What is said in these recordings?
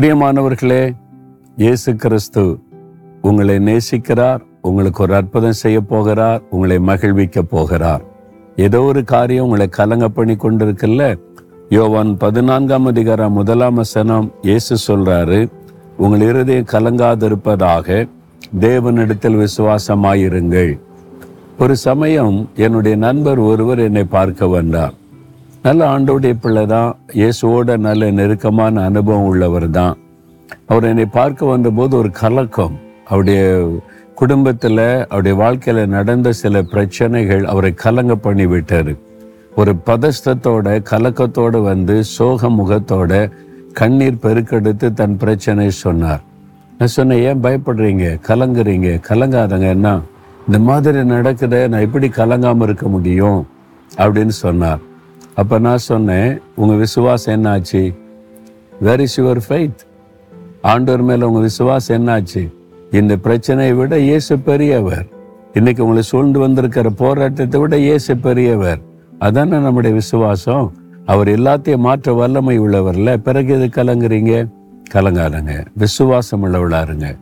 பிரியமானவர்களே இயேசு கிறிஸ்து உங்களை நேசிக்கிறார் உங்களுக்கு ஒரு அற்புதம் செய்ய போகிறார் உங்களை மகிழ்விக்க போகிறார். ஏதோ ஒரு காரியம் உங்களை கலங்க பண்ணி கொண்டிருக்குல்ல? யோவான் பதினான்காம் அதிகாரம் முதலாம் சனம் இயேசு சொல்றாரு உங்கள் இருதயம் கலங்காதிருப்பதாக தேவனிடத்தில் விசுவாசமாயிருங்கள். ஒரு சமயம் என்னுடைய நண்பர் ஒருவர் என்னை பார்க்க வந்தார். நல்ல ஆண்டோடைய பிள்ளை தான். இயேசுவோட நல்ல நெருக்கமான அனுபவம் உள்ளவர் தான். அவர் என்னை பார்க்க வந்தபோது ஒரு கலக்கம். அவருடைய குடும்பத்தில் அவருடைய வாழ்க்கையில் நடந்த சில பிரச்சனைகள் அவரை கலங்க பண்ணி விட்டார் ஒரு பதஷ்டத்தோட கலக்கத்தோட வந்து சோக முகத்தோட கண்ணீர் பெருக்கெடுத்து தன் பிரச்சனை சொன்னார். நான் சொன்னேன் ஏன் பயப்படுறீங்க? கலங்குறீங்க? கலங்காதங்க. என்ன? இந்த மாதிரி நடக்குத நான் எப்படி கலங்காமல் இருக்க முடியும்? அப்படின்னு சொன்னார். அப்போ நான் சொன்னேன் உங்கள் விசுவாசம் என்னாச்சு? வேர் இஸ் யுவர் ஃபைத் ஆண்டவர் மேலே உங்கள் விசுவாசம் என்னாச்சு? இந்த பிரச்சனையை விட இயேசு பெரியவர். இன்னைக்கு உங்களை சூழ்ந்து வந்திருக்கிற போராட்டத்தை விட இயேசு பெரியவர். அதானே நம்முடைய விசுவாசம்? அவர் எல்லாத்தையும் மாற்ற வல்லமை உள்ளவர்ல. பிறகு எது கலங்குறீங்க? கலங்காருங்க விசுவாசம் உள்ளவளாருங்க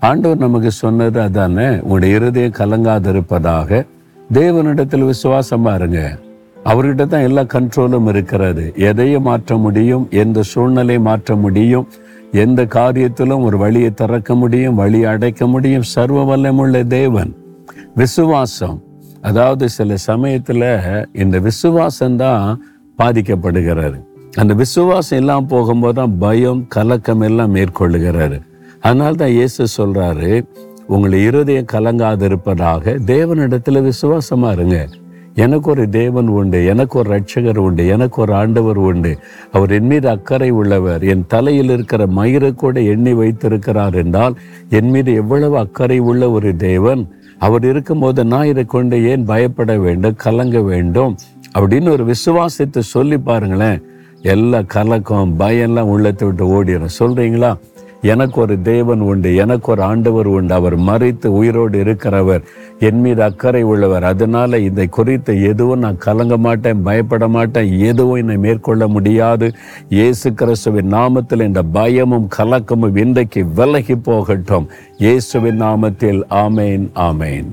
ஆண்டவர் நமக்கு சொன்னது அதானே? உங்களுடைய இருதயம் கலங்காதிருப்பதாக. தேவனிடத்தில் விசுவாசமா இருங்க அவர்கிட்ட தான் எல்லா கண்ட்ரோலும் இருக்கிறது. எதையும் மாற்ற முடியும்? எந்த சூழ்நிலை மாற்ற முடியும்? எந்த காரியத்திலும் ஒரு வழியை திறக்க முடியும்? வழியை அடைக்க முடியும்? சர்வ வல்லமுள்ள தேவன். விசுவாசம். அதாவது சில சமயத்தில் இந்த விசுவாசம் தான் பாதிக்கப்படுகிறாரு அந்த விசுவாசம் எல்லாம் போகும்போது தான் பயம் கலக்கம் எல்லாம் மேற்கொள்ளுகிறாரு அதனால தான் இயேசு சொல்றாரு உங்களை இருதயம் கலங்காதிருப்பதாக தேவனிடத்துல விசுவாசமா இருங்க. எனக்கு ஒரு தேவன் உண்டு எனக்கு ஒரு ரட்சகர் உண்டு எனக்கு ஒரு ஆண்டவர் உண்டு. அவர் என் மீது அக்கறை உள்ளவர் என் தலையில் இருக்கிற மயிரை கூட எண்ணி வைத்திருக்கிறார் என்றால் என் மீது எவ்வளவு அக்கறை உள்ள ஒரு தேவன்? அவர் இருக்கும்போது நான் இதை கொண்டு ஏன் பயப்பட வேண்டும் கலங்க வேண்டும்? அப்படின்னு ஒரு விசுவாசத்தை சொல்லி பாருங்களேன். எல்லா கலக்கம் பயம்லாம் உள்ளத்தை விட்டு ஓடிடும் சொல்றீங்களா? எனக்கு ஒரு தேவன் உண்டு எனக்கு ஒரு ஆண்டவர் உண்டு. அவர் மறைத்து உயிரோடு இருக்கிறவர் என் மீது அக்கறை உள்ளவர். அதனால இதை குறித்து எதுவும் நான் கலங்க மாட்டேன் பயப்பட மாட்டேன். எதுவும் என்னை மேற்கொள்ள முடியாது. இயேசு கிறிஸ்துவின் நாமத்தில் இந்த பயமும் கலக்கமும் இன்றைக்கு விலகி போகட்டும். இயேசுவின் நாமத்தில் ஆமேன் ஆமேன்.